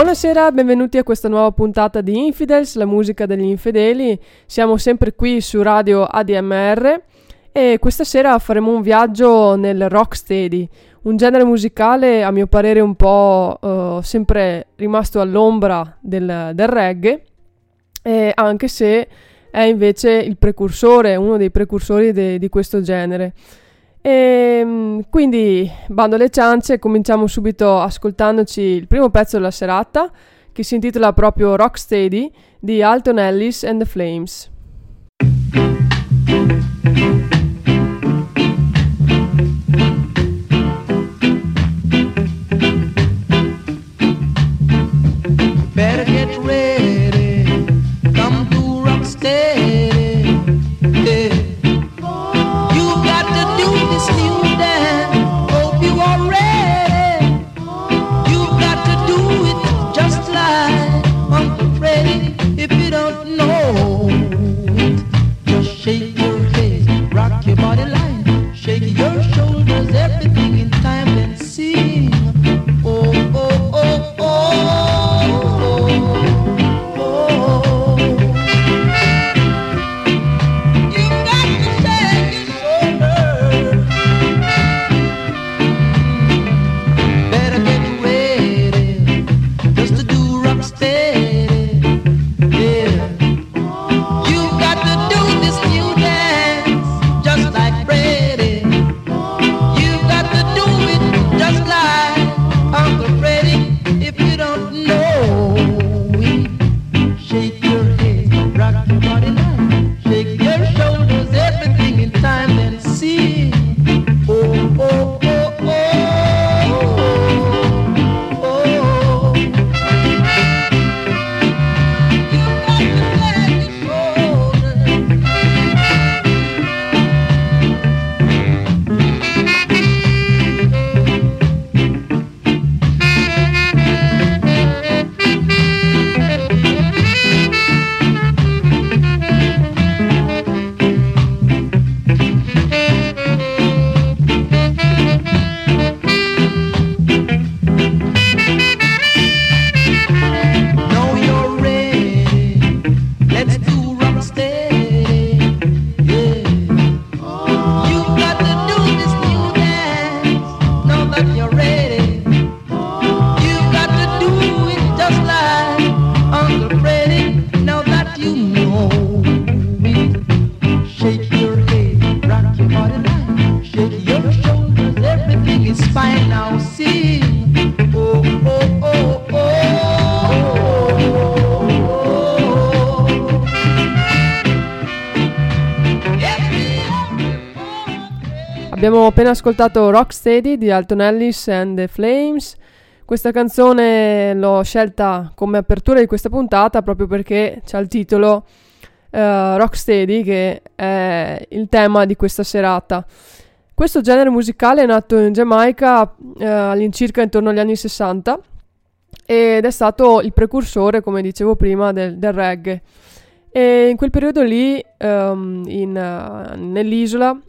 Buonasera, benvenuti a questa nuova puntata di Infidels, la musica degli infedeli. Siamo sempre qui su radio ADMR e questa sera faremo un viaggio nel rocksteady, un genere musicale a mio parere un po' uh, sempre rimasto all'ombra del, del reggae, anche se è invece il precursore, uno dei precursori de, di questo genere. E, ehm, quindi, bando alle ciance, cominciamo subito ascoltandoci il primo pezzo della serata, che si intitola proprio Rocksteady di Alton Ellis and the Flames. Abbiamo appena ascoltato Rocksteady di Alton Ellis and the Flames. Questa canzone l'ho scelta come apertura di questa puntata proprio perché c'ha il titolo uh, Rocksteady che è il tema di questa serata. Questo genere musicale è nato in Giamaica uh, all'incirca intorno agli anni 60 ed è stato il precursore, come dicevo prima, del, del reggae. E in quel periodo lì, um, in, uh, nell'isola,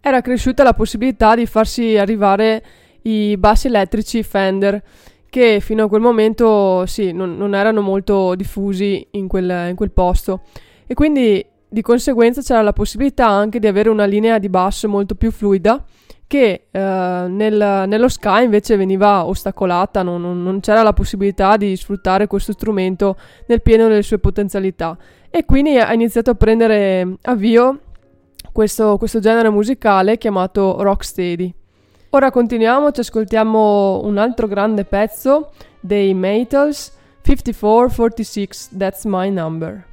era cresciuta la possibilità di farsi arrivare i bassi elettrici Fender, che fino a quel momento sì, non, non erano molto diffusi in quel, in quel posto. E quindi di conseguenza c'era la possibilità anche di avere una linea di basso molto più fluida che eh, nel, nello Sky invece veniva ostacolata, non, non, non, c'era la possibilità di sfruttare questo strumento nel pieno delle sue potenzialità. E quindi ha iniziato a prendere avvio questo, questo genere musicale chiamato rocksteady. Ora continuiamo, ci ascoltiamo un altro grande pezzo dei Maytals, 5446, That's My Number.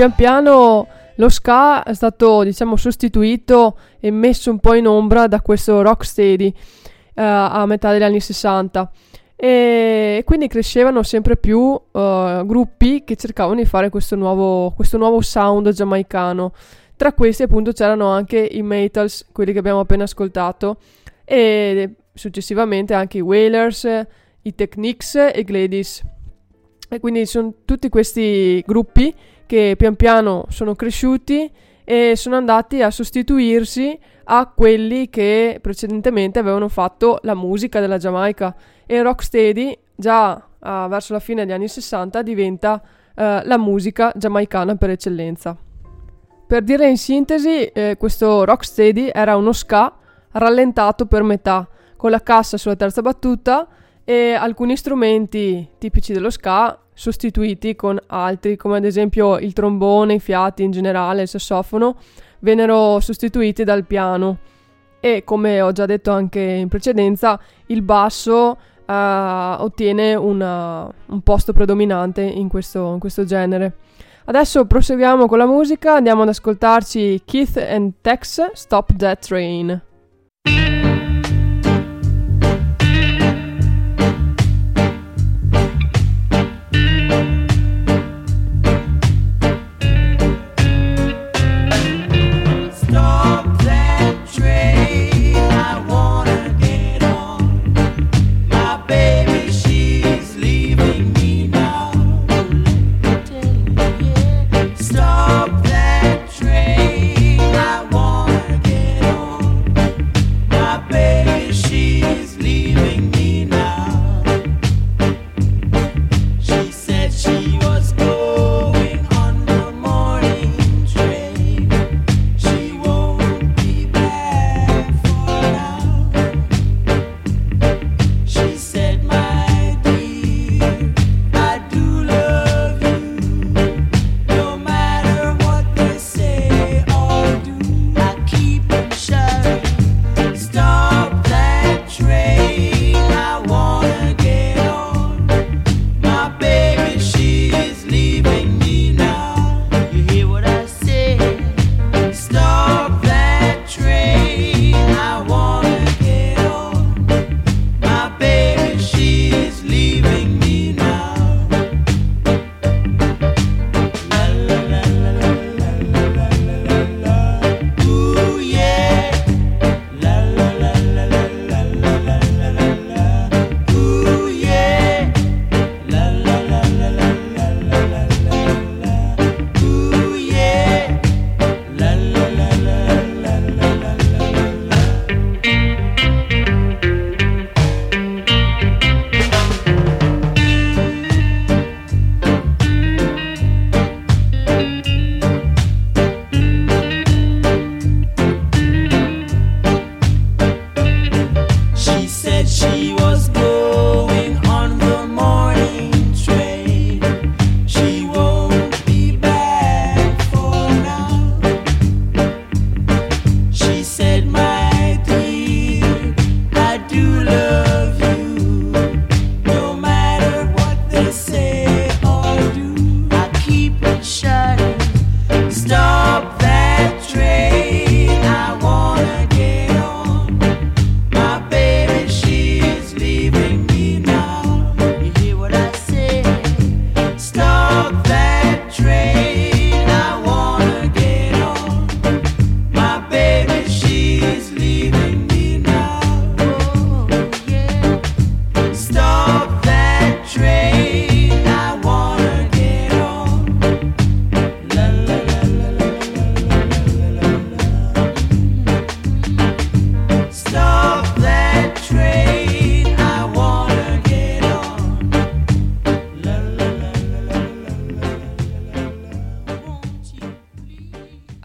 Pian piano lo ska è stato, diciamo, sostituito e messo un po' in ombra da questo rocksteady eh, a metà degli anni 60. E quindi crescevano sempre più eh, gruppi che cercavano di fare questo nuovo, questo nuovo sound giamaicano. Tra questi, appunto, c'erano anche i Metals, quelli che abbiamo appena ascoltato, e successivamente anche i Wailers, i Techniques e Gladys. E quindi sono tutti questi gruppi che pian piano sono cresciuti e sono andati a sostituirsi a quelli che precedentemente avevano fatto la musica della Giamaica e rocksteady già ah, verso la fine degli anni 60 diventa eh, la musica giamaicana per eccellenza. Per dire in sintesi, eh, questo rocksteady era uno ska rallentato per metà, con la cassa sulla terza battuta e alcuni strumenti tipici dello ska sostituiti con altri, come ad esempio il trombone, i fiati in generale, il sassofono, vennero sostituiti dal piano. E come ho già detto anche in precedenza, il basso eh, ottiene una- un posto predominante in questo, in questo genere. Adesso proseguiamo con la musica, andiamo ad ascoltarci Keith and Tex Stop That Train.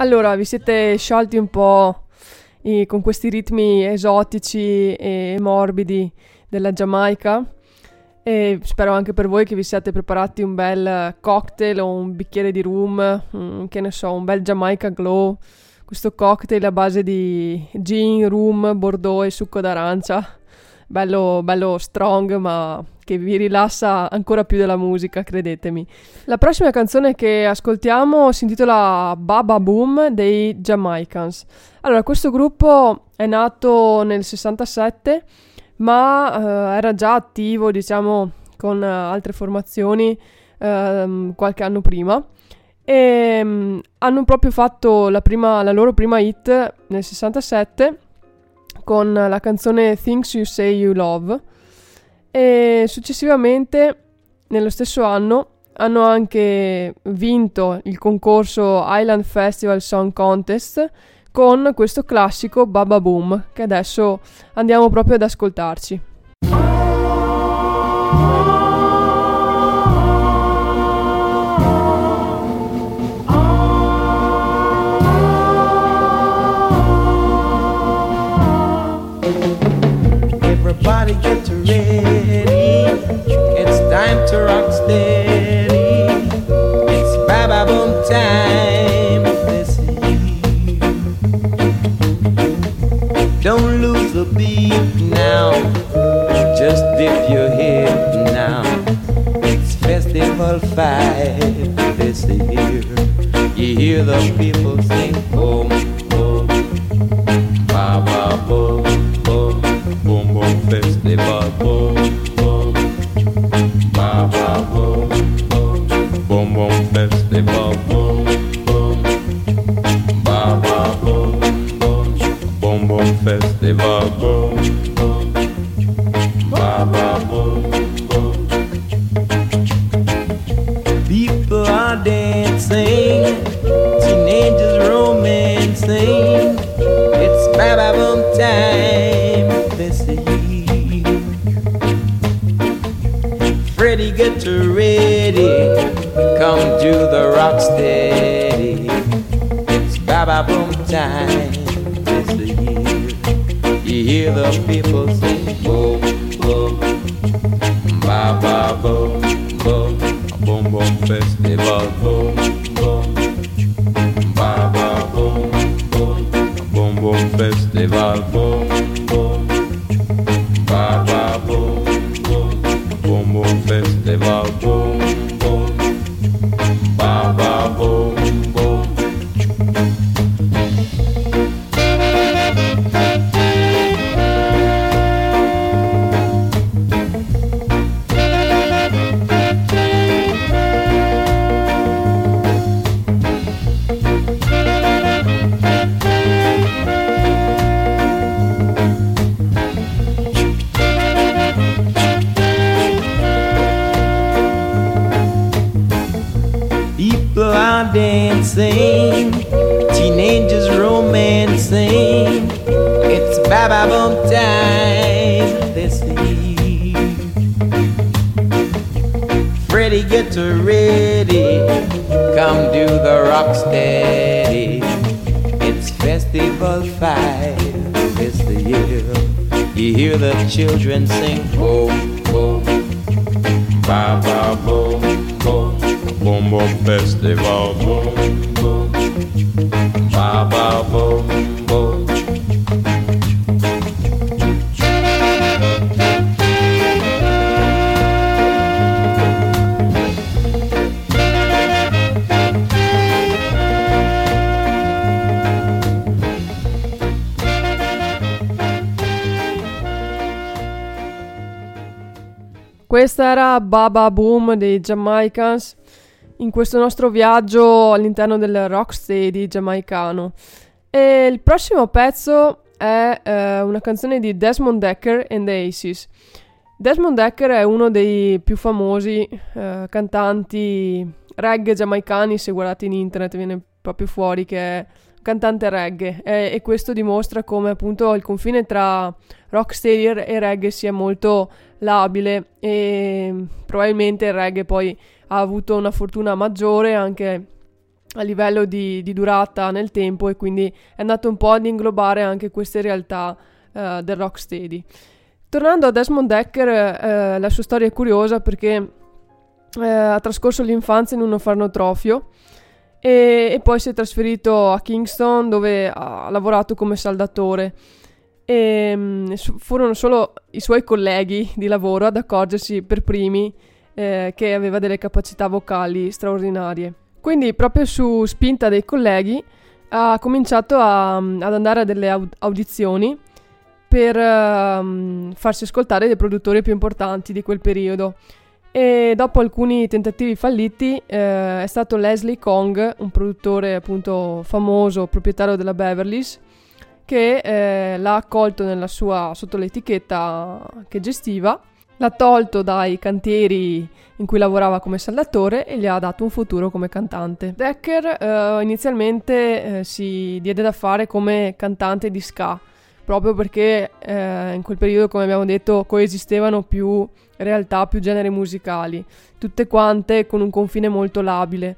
Allora, vi siete sciolti un po' con questi ritmi esotici e morbidi della Giamaica e spero anche per voi che vi siate preparati un bel cocktail o un bicchiere di rum, mm, che ne so, un bel Jamaica Glow, questo cocktail a base di gin, rum, bordeaux e succo d'arancia, bello, bello strong ma che vi rilassa ancora più della musica, credetemi. La prossima canzone che ascoltiamo si intitola Baba Boom dei Jamaicans. Allora, questo gruppo è nato nel 67, ma eh, era già attivo, diciamo, con eh, altre formazioni ehm, qualche anno prima. E mm, hanno proprio fatto la, prima- la loro prima hit nel 67 con la canzone Things You Say You Love e successivamente nello stesso anno hanno anche vinto il concorso Island Festival Song Contest con questo classico Baba Boom che adesso andiamo proprio ad ascoltarci. Time to rock steady. It's Baba Boom time this year. Don't lose the beat now. Just dip your head now. It's Festival 5 this year. You hear the people sing boom, boom. Baba boom, boom, festival, boom. Boom, boom, festival, boom, boom. Baba boom, boom, boom, boom, festival, boom festival, ba ba boom, boom. Questa era Baba Boom dei Jamaicans in questo nostro viaggio all'interno del rocksteady giamaicano. E il prossimo pezzo è eh, una canzone di Desmond Decker and the Aces. Desmond Decker è uno dei più famosi eh, cantanti reggae giamaicani, se guardate in internet viene proprio fuori che è cantante reggae e, e questo dimostra come appunto il confine tra rocksteady e reggae sia molto labile e probabilmente il reggae poi ha avuto una fortuna maggiore anche a livello di, di, durata nel tempo e quindi è andato un po' ad inglobare anche queste realtà uh, del rocksteady. Tornando a Desmond Decker, uh, la sua storia è curiosa perché uh, ha trascorso l'infanzia in un orfanotrofio e, e poi si è trasferito a Kingston dove ha lavorato come saldatore e um, furono solo i suoi colleghi di lavoro ad accorgersi per primi eh, che aveva delle capacità vocali straordinarie. Quindi proprio su spinta dei colleghi ha cominciato a, ad andare a delle audizioni per uh, farsi ascoltare dei produttori più importanti di quel periodo. E dopo alcuni tentativi falliti eh, è stato Leslie Kong, un produttore appunto famoso, proprietario della Beverly's, che eh, l'ha accolto nella sua, sotto l'etichetta che gestiva L'ha tolto dai cantieri in cui lavorava come saldatore e gli ha dato un futuro come cantante. Decker eh, inizialmente eh, si diede da fare come cantante di ska, proprio perché eh, in quel periodo, come abbiamo detto, coesistevano più realtà, più generi musicali, tutte quante con un confine molto labile.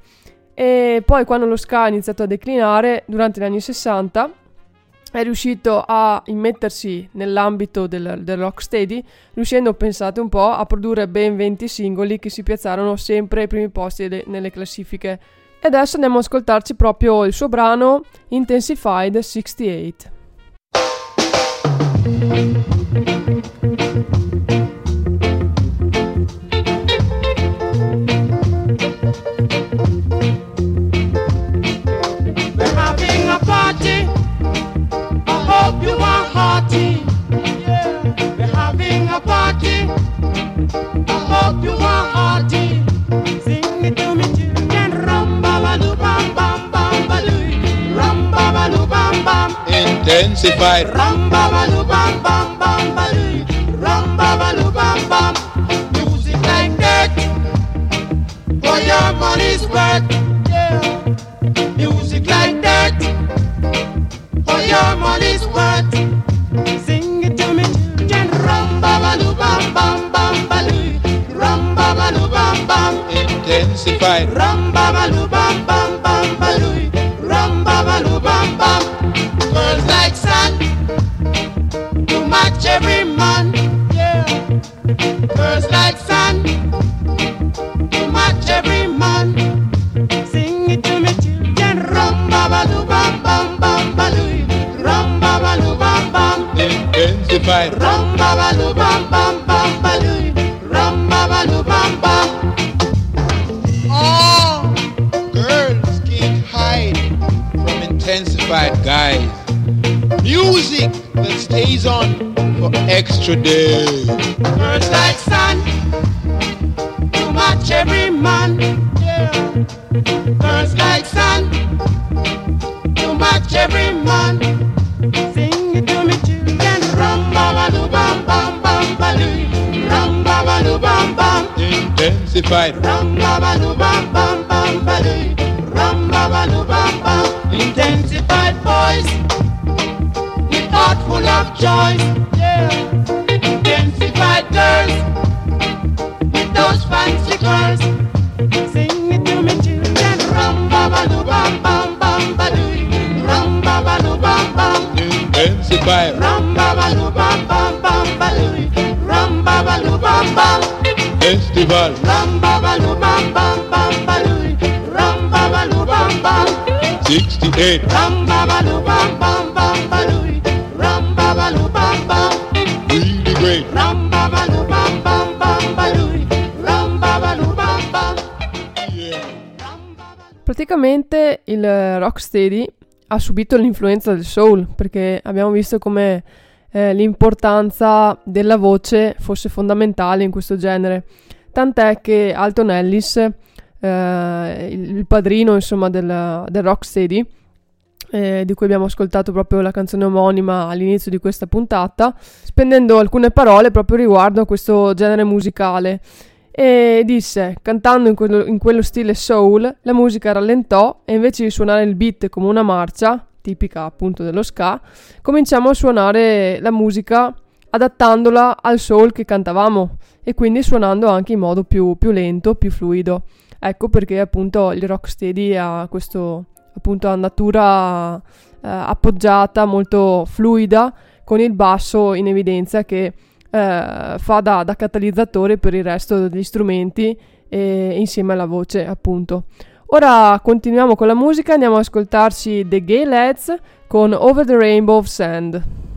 E poi quando lo ska ha iniziato a declinare, durante gli anni 60, è riuscito a immettersi nell'ambito del, del rocksteady, riuscendo, pensate un po', a produrre ben 20 singoli che si piazzarono sempre ai primi posti de- nelle classifiche. E adesso andiamo ad ascoltarci proprio il suo brano Intensified 68. intensified. Music like that, for your money's worth. Yeah. Music like that, for your money's worth. Sing it to me, children. Rum ba ba loo bam bam bam baloo. ram ba ba loo bam bam. Intensified. ram ba ba loo bam bam bam baloo. Every man. Yeah, girls like Burns like sun 68. Rum ba ba doo bam bam bam ba doo. Really great. Praticamente il rocksteady ha subito l'influenza del soul perché abbiamo visto come eh, l'importanza della voce fosse fondamentale in questo genere. Tant'è che Alton Ellis, eh, il padrino insomma del, del rocksteady, eh, di cui abbiamo ascoltato proprio la canzone omonima all'inizio di questa puntata, spendendo alcune parole proprio riguardo a questo genere musicale. E disse, cantando in quello, in quello stile soul, la musica rallentò e invece di suonare il beat come una marcia, tipica appunto dello ska, cominciamo a suonare la musica adattandola al soul che cantavamo e quindi suonando anche in modo più, più lento, più fluido. Ecco perché appunto il rocksteady ha questo appunto natura eh, appoggiata, molto fluida, con il basso in evidenza che eh, fa da, da, catalizzatore per il resto degli strumenti e, insieme alla voce appunto. Ora continuiamo con la musica, andiamo ad ascoltarci The Gay Lads con Over the Rainbow of Sand.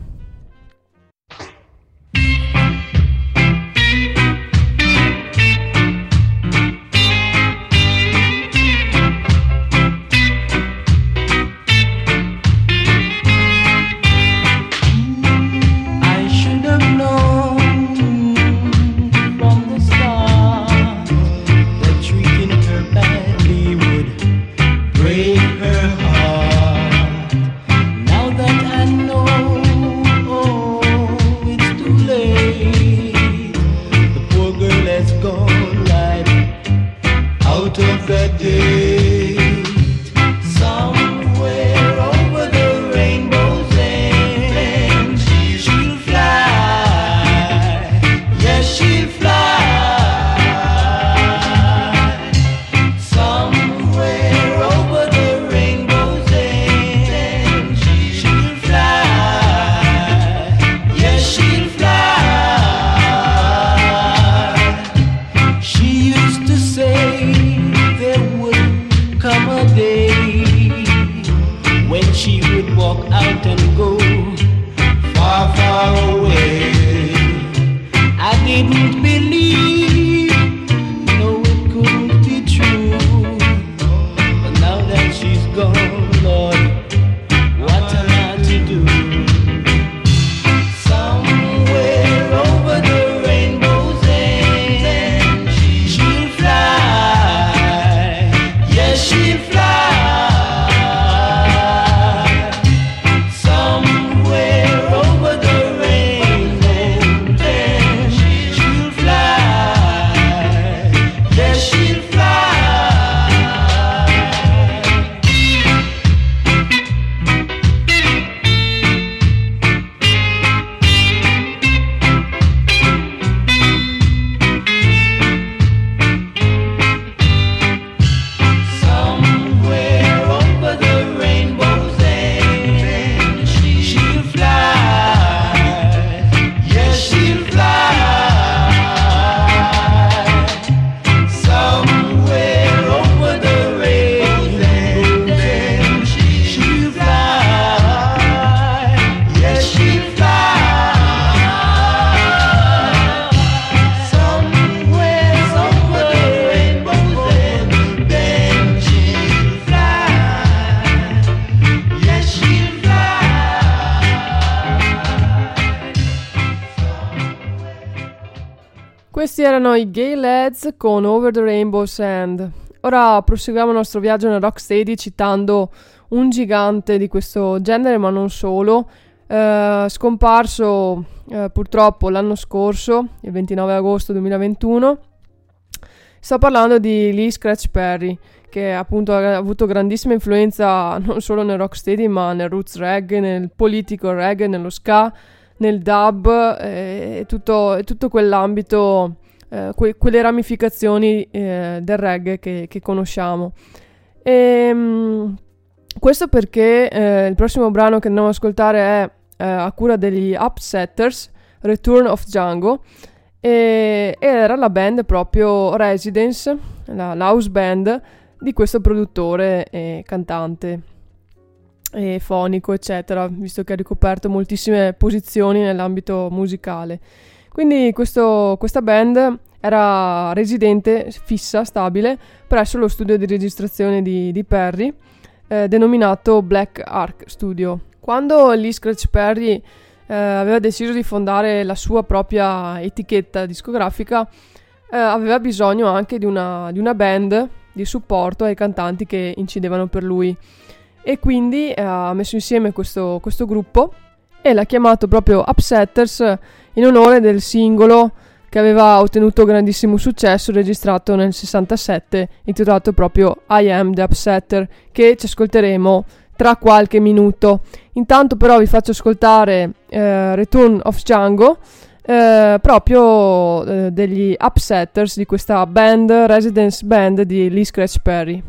Questi erano i Gay Lads con Over the Rainbow Sand. Ora proseguiamo il nostro viaggio nel Rocksteady citando un gigante di questo genere, ma non solo, eh, scomparso eh, purtroppo l'anno scorso, il 29 agosto 2021. Sto parlando di Lee Scratch Perry, che appunto ha avuto grandissima influenza non solo nel rocksteady, ma nel roots reggae, nel politico reggae, nello ska nel dub eh, e tutto, tutto, quell'ambito, eh, que- quelle ramificazioni eh, del reggae che, che conosciamo. E, ehm, questo perché eh, il prossimo brano che andiamo ad ascoltare è eh, a cura degli Upsetters, Return of Django, e, era la band proprio Residence, la house band di questo produttore e cantante e fonico, eccetera, visto che ha ricoperto moltissime posizioni nell'ambito musicale. Quindi questo, questa band era residente, fissa, stabile, presso lo studio di registrazione di, di Perry, eh, denominato Black Ark Studio. Quando Lee Scratch Perry eh, aveva deciso di fondare la sua propria etichetta discografica, eh, aveva bisogno anche di una, di una band di supporto ai cantanti che incidevano per lui e quindi eh, ha messo insieme questo, questo gruppo e l'ha chiamato proprio Upsetters in onore del singolo che aveva ottenuto grandissimo successo registrato nel 67 intitolato proprio I Am the Upsetter che ci ascolteremo tra qualche minuto. Intanto però vi faccio ascoltare eh, Return of Django eh, proprio eh, degli Upsetters di questa band, Residence Band di Lee Scratch Perry.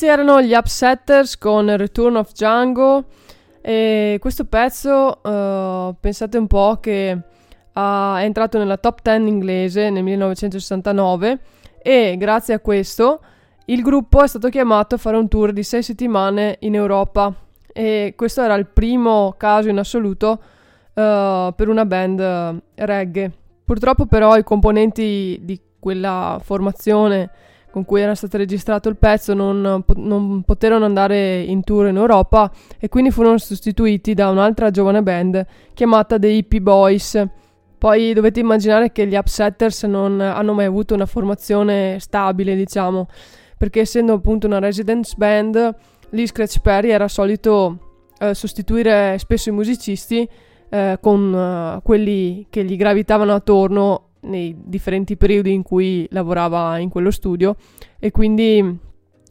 Questi erano gli Upsetters con Return of Django e questo pezzo uh, pensate un po' che uh, è entrato nella top 10 inglese nel 1969 e grazie a questo il gruppo è stato chiamato a fare un tour di 6 settimane in Europa e questo era il primo caso in assoluto uh, per una band reggae. Purtroppo però i componenti di quella formazione con cui era stato registrato il pezzo non, non, poterono andare in tour in Europa e quindi furono sostituiti da un'altra giovane band chiamata The Hippie Boys. Poi dovete immaginare che gli Upsetters non hanno mai avuto una formazione stabile, diciamo, perché essendo appunto una residence band, lì Scratch Perry era solito eh, sostituire spesso i musicisti eh, con uh, quelli che gli gravitavano attorno nei differenti periodi in cui lavorava in quello studio e quindi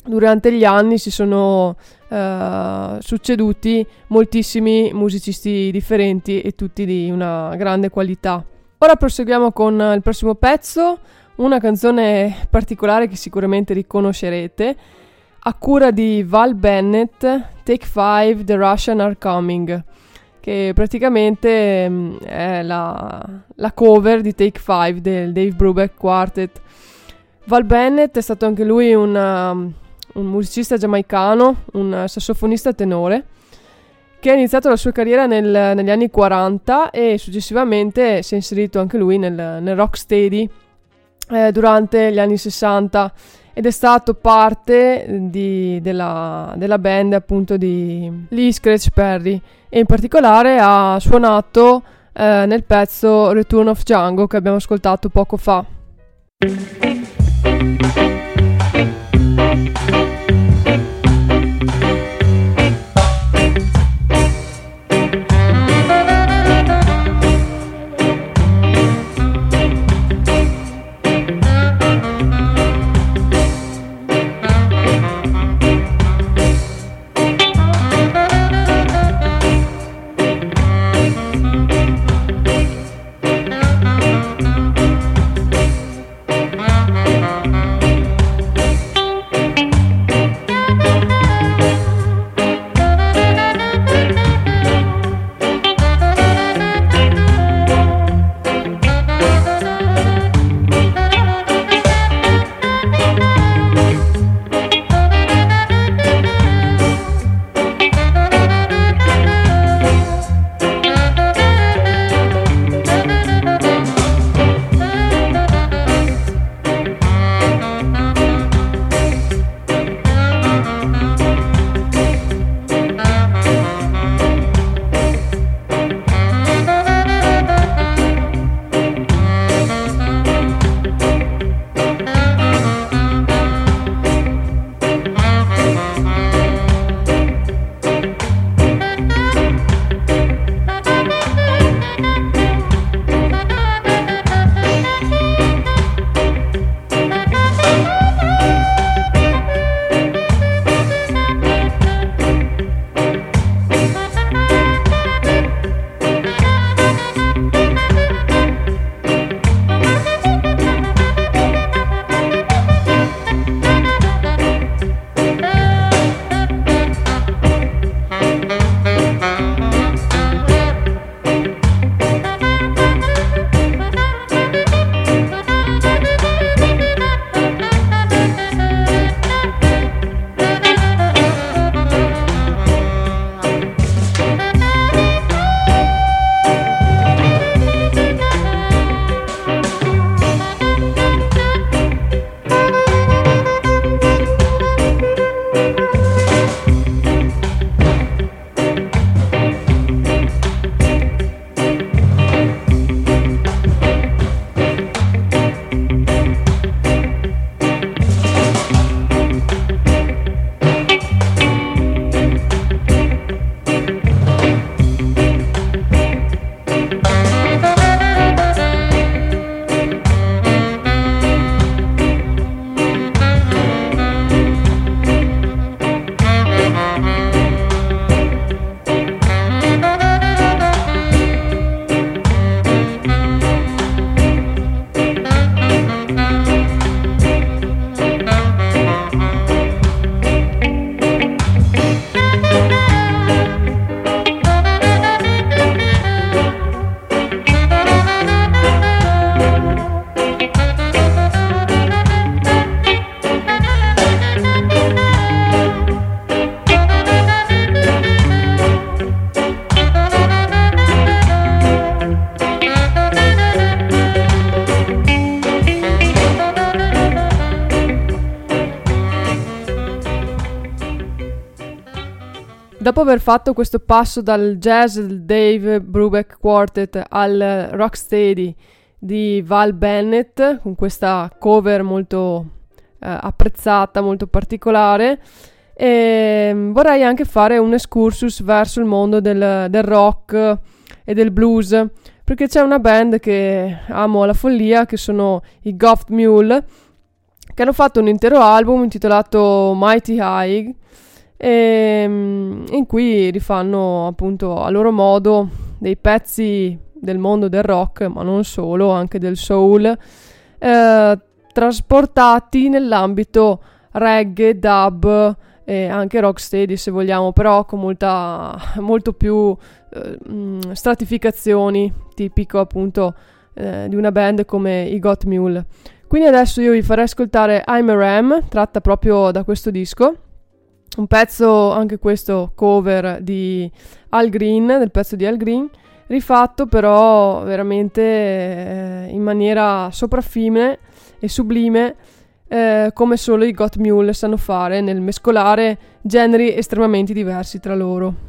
durante gli anni si sono uh, succeduti moltissimi musicisti differenti e tutti di una grande qualità. Ora proseguiamo con il prossimo pezzo, una canzone particolare che sicuramente riconoscerete, a cura di Val Bennett, Take 5, The Russian Are Coming che praticamente mm, è la, la, cover di Take 5 del Dave Brubeck Quartet. Val Bennett è stato anche lui una, um, un musicista giamaicano, un sassofonista tenore, che ha iniziato la sua carriera nel, negli anni 40 e successivamente si è inserito anche lui nel, nel rocksteady eh, durante gli anni 60 ed è stato parte di, della, della, band appunto di Lee Scratch Perry e in particolare ha suonato eh, nel pezzo Return of Django che abbiamo ascoltato poco fa. Aver fatto questo passo dal jazz del Dave Brubeck Quartet al rocksteady di Val Bennett, con questa cover molto eh, apprezzata, molto particolare, e mm, vorrei anche fare un excursus verso il mondo del, del rock e del blues, perché c'è una band che amo alla follia, che sono i Goft Mule, che hanno fatto un intero album intitolato Mighty High, e, mm, in cui rifanno appunto a loro modo dei pezzi del mondo del rock, ma non solo, anche del soul, eh, trasportati nell'ambito reggae, dub e anche rocksteady se vogliamo, però con molta, molto più eh, mm, stratificazioni, tipico appunto eh, di una band come i Got Mule. Quindi adesso io vi farei ascoltare I'm a Ram, tratta proprio da questo disco un pezzo, anche questo cover di Al Green, del pezzo di Al Green, rifatto però veramente eh, in maniera sopraffine e sublime eh, come solo i Got Mule sanno fare nel mescolare generi estremamente diversi tra loro.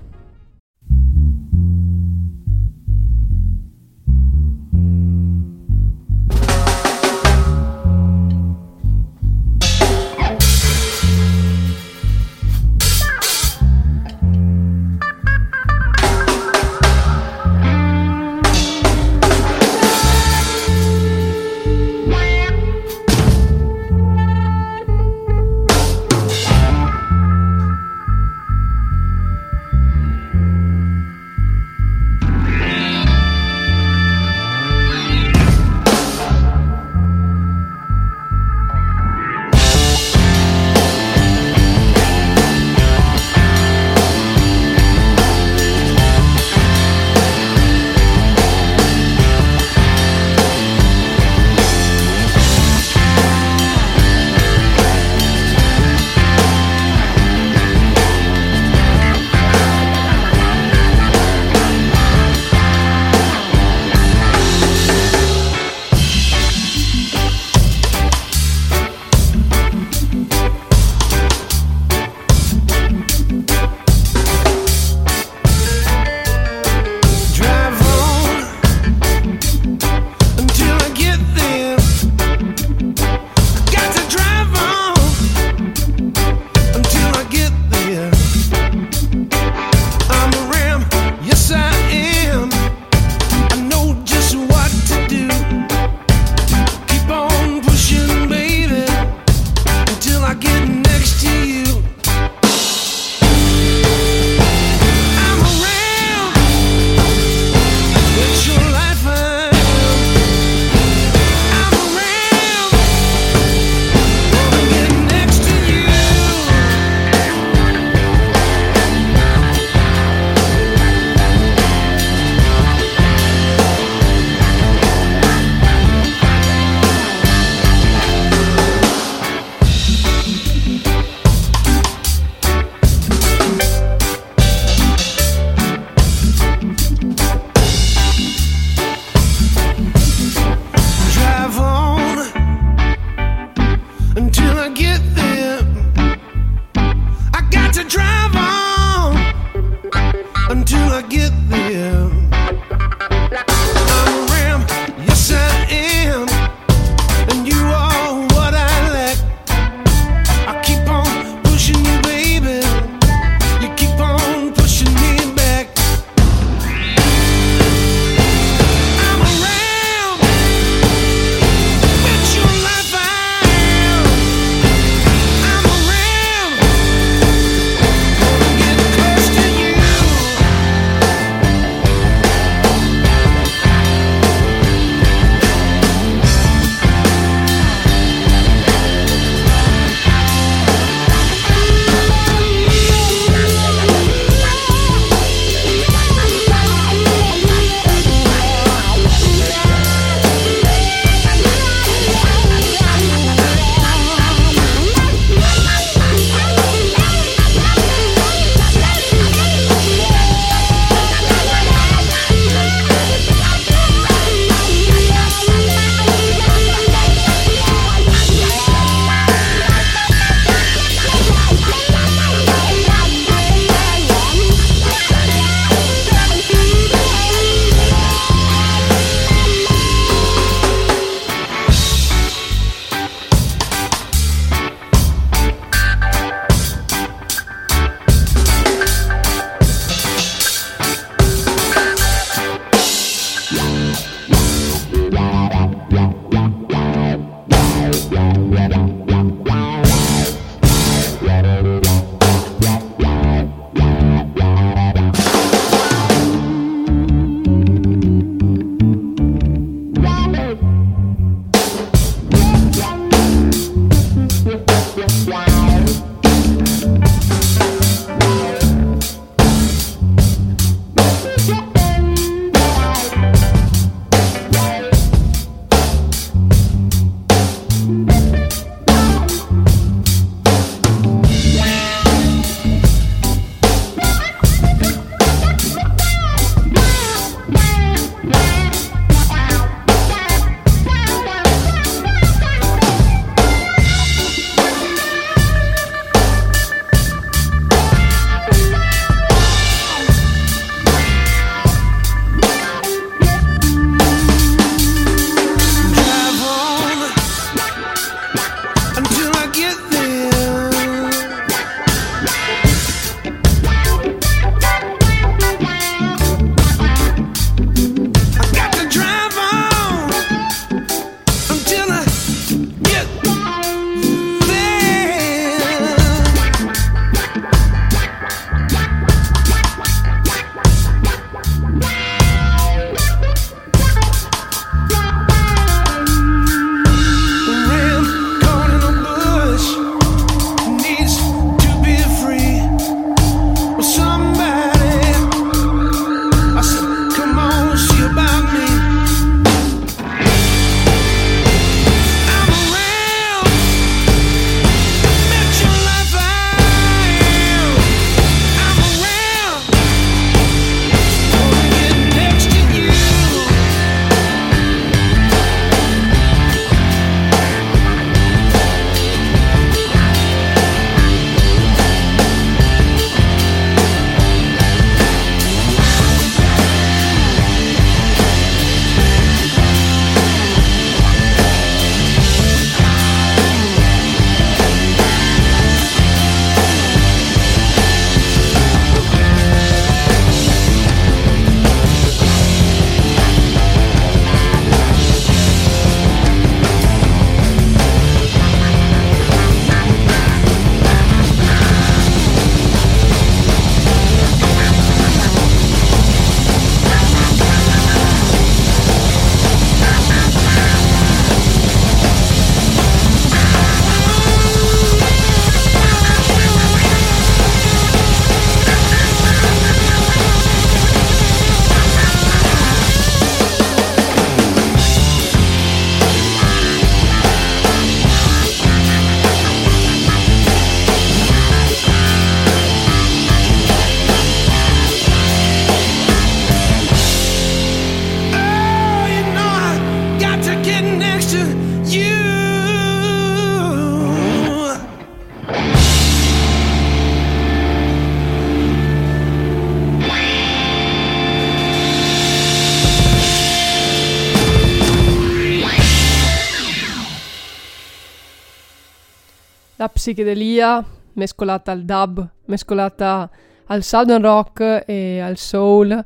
Psichedelia mescolata al dub, mescolata al southern rock e al soul.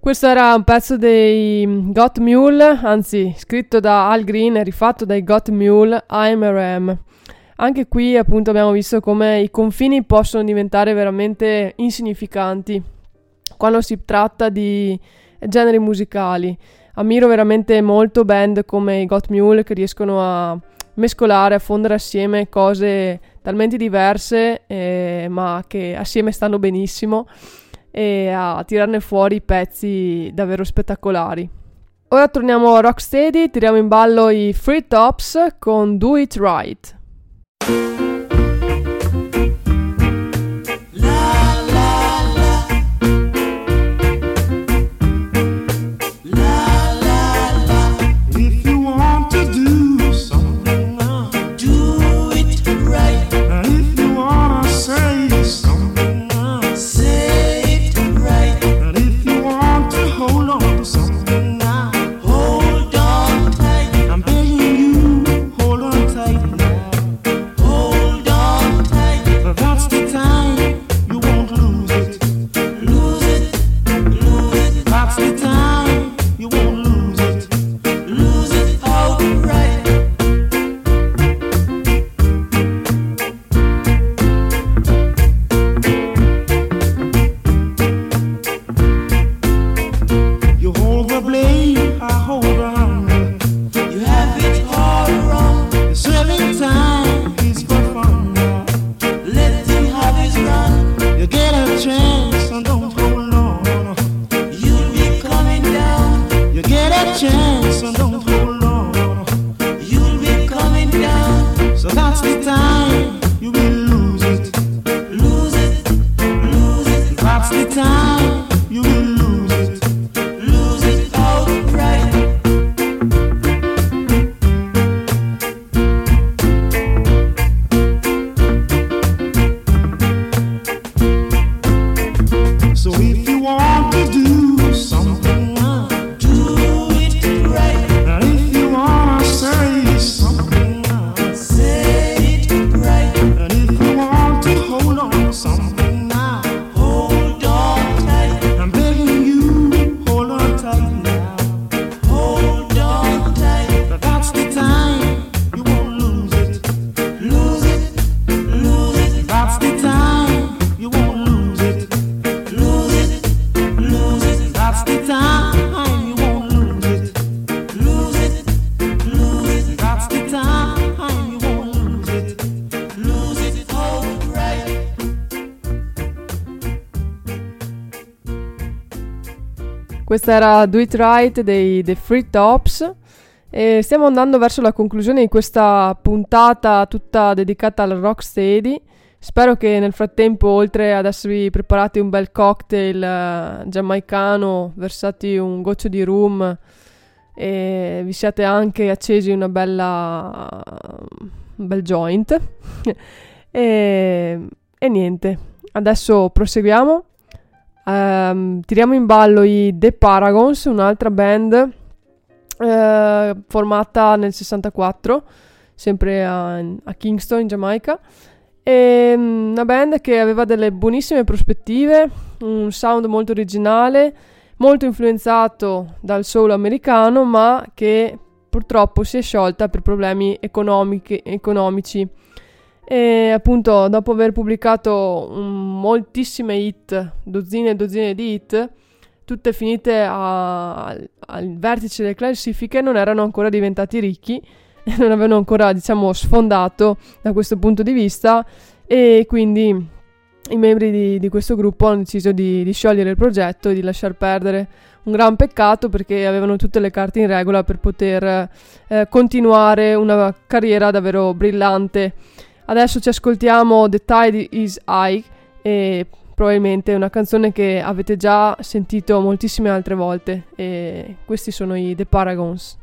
Questo era un pezzo dei Got Mule, anzi scritto da Al Green e rifatto dai Got Mule, I'm a Ram. Anche qui appunto abbiamo visto come i confini possono diventare veramente insignificanti quando si tratta di generi musicali. Ammiro veramente molto band come i Got Mule che riescono a mescolare, a fondere assieme cose talmente diverse eh, ma che assieme stanno benissimo e a tirarne fuori pezzi davvero spettacolari. Ora torniamo a Rocksteady, tiriamo in ballo i Free Tops con Do It Right. Questa era Do It Right dei The Free Tops. E stiamo andando verso la conclusione di questa puntata tutta dedicata al rocksteady. Spero che nel frattempo, oltre ad esservi preparati un bel cocktail uh, giamaicano, versati un goccio di rum e vi siate anche accesi una bella un bel joint. e, e niente, adesso proseguiamo Um, tiriamo in ballo i The Paragons, un'altra band uh, formata nel 64, sempre a, a Kingston in Giamaica. Um, una band che aveva delle buonissime prospettive, un sound molto originale, molto influenzato dal soul americano, ma che purtroppo si è sciolta per problemi economici e appunto, dopo aver pubblicato um, moltissime hit, dozzine e dozzine di hit, tutte finite a, al vertice delle classifiche, non erano ancora diventati ricchi, non avevano ancora, diciamo, sfondato da questo punto di vista e quindi i membri di, di questo gruppo hanno deciso di, di, sciogliere il progetto e di lasciar perdere. Un gran peccato perché avevano tutte le carte in regola per poter eh, continuare una carriera davvero brillante. Adesso ci ascoltiamo The Tide is High e probabilmente una canzone che avete già sentito moltissime altre volte e questi sono i The Paragons.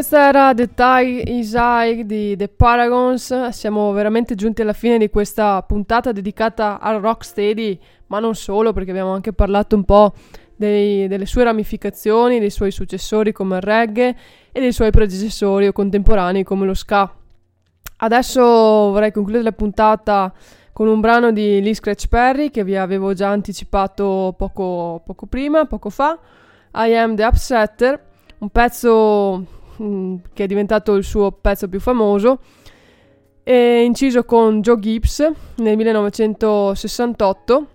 Questa era The Tie High di The Paragons. Siamo veramente giunti alla fine di questa puntata dedicata al rocksteady, ma non solo, perché abbiamo anche parlato un po' dei- delle sue ramificazioni, dei suoi successori come il reggae e dei suoi predecessori o contemporanei come lo ska. Adesso vorrei concludere la puntata con un brano di Lee Scratch Perry che vi avevo già anticipato poco, poco prima, poco fa. I Am the Upsetter, un pezzo che è diventato il suo pezzo più famoso, e inciso con Joe Gibbs nel 1968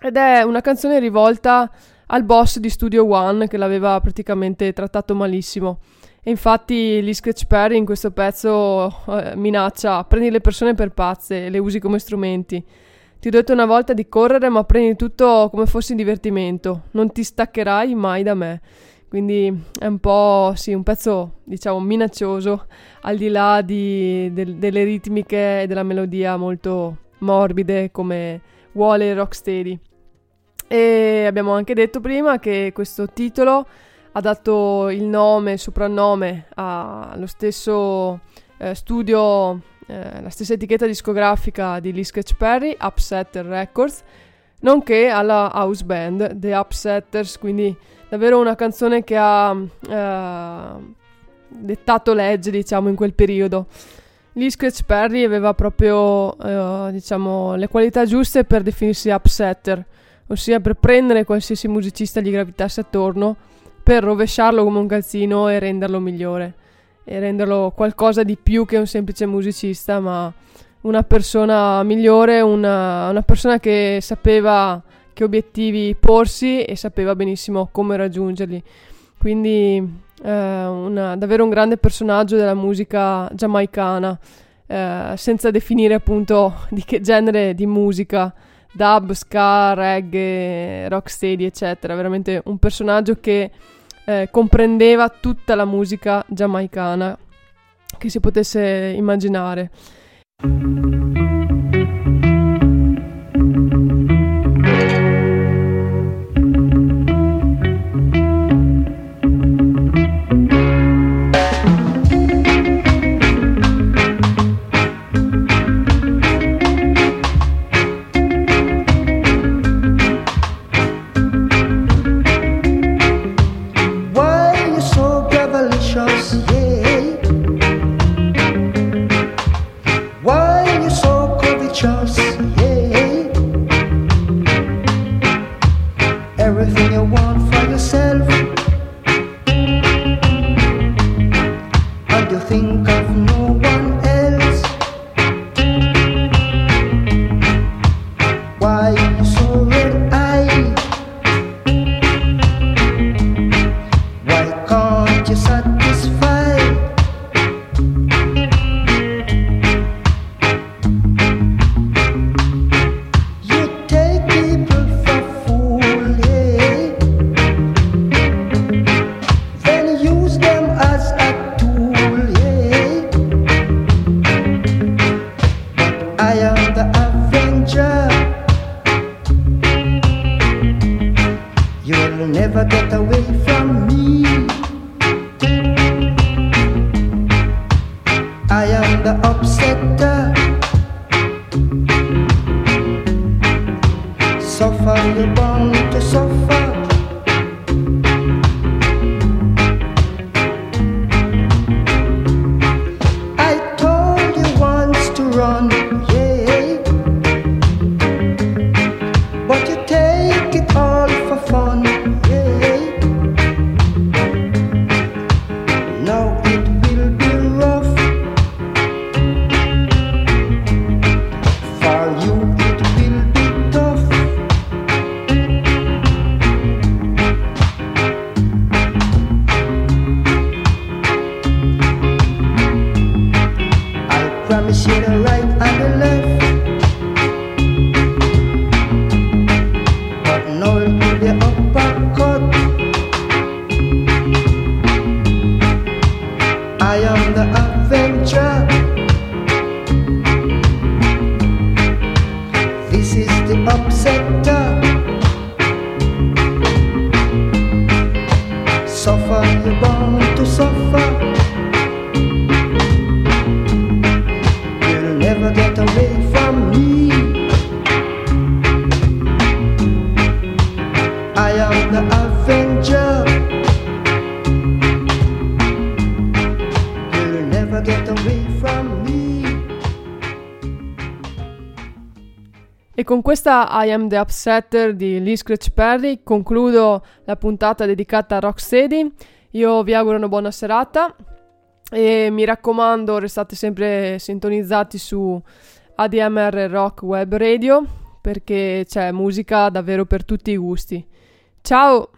ed è una canzone rivolta al boss di Studio One che l'aveva praticamente trattato malissimo. E infatti Lee Scratch Perry in questo pezzo eh, minaccia prendi le persone per pazze e le usi come strumenti. Ti ho detto una volta di correre, ma prendi tutto come fosse un divertimento. Non ti staccherai mai da me. Quindi è un po', sì, un pezzo, diciamo, minaccioso, al di là di- del- delle ritmiche e della melodia molto morbide come vuole rocksteady. E abbiamo anche detto prima che questo titolo ha dato il nome, il soprannome allo stesso eh, studio, eh, la stessa etichetta discografica di Lee Sketch Perry, Upsetter Records, nonché alla house band The Upsetters, quindi davvero una canzone che ha eh, dettato legge, diciamo, in quel periodo. Lee Scratch Perry aveva proprio, eh, diciamo, le qualità giuste per definirsi upsetter, ossia per prendere qualsiasi musicista gli gravitasse attorno, per rovesciarlo come un calzino e renderlo migliore, e renderlo qualcosa di più che un semplice musicista, ma una persona migliore, una, una persona che sapeva che obiettivi porsi e sapeva benissimo come raggiungerli. Quindi eh, una- davvero un grande personaggio della musica giamaicana, eh, senza definire appunto di che genere di musica, dub, ska, reggae, rocksteady, eccetera. Veramente un personaggio che eh, comprendeva tutta la musica giamaicana che si potesse immaginare. Con questa I Am The Upsetter di Lee Scratch Perry concludo la puntata dedicata a Rocksteady. Io vi auguro una buona serata e mi raccomando restate sempre sintonizzati su ADMR Rock Web Radio perché c'è musica davvero per tutti i gusti. Ciao!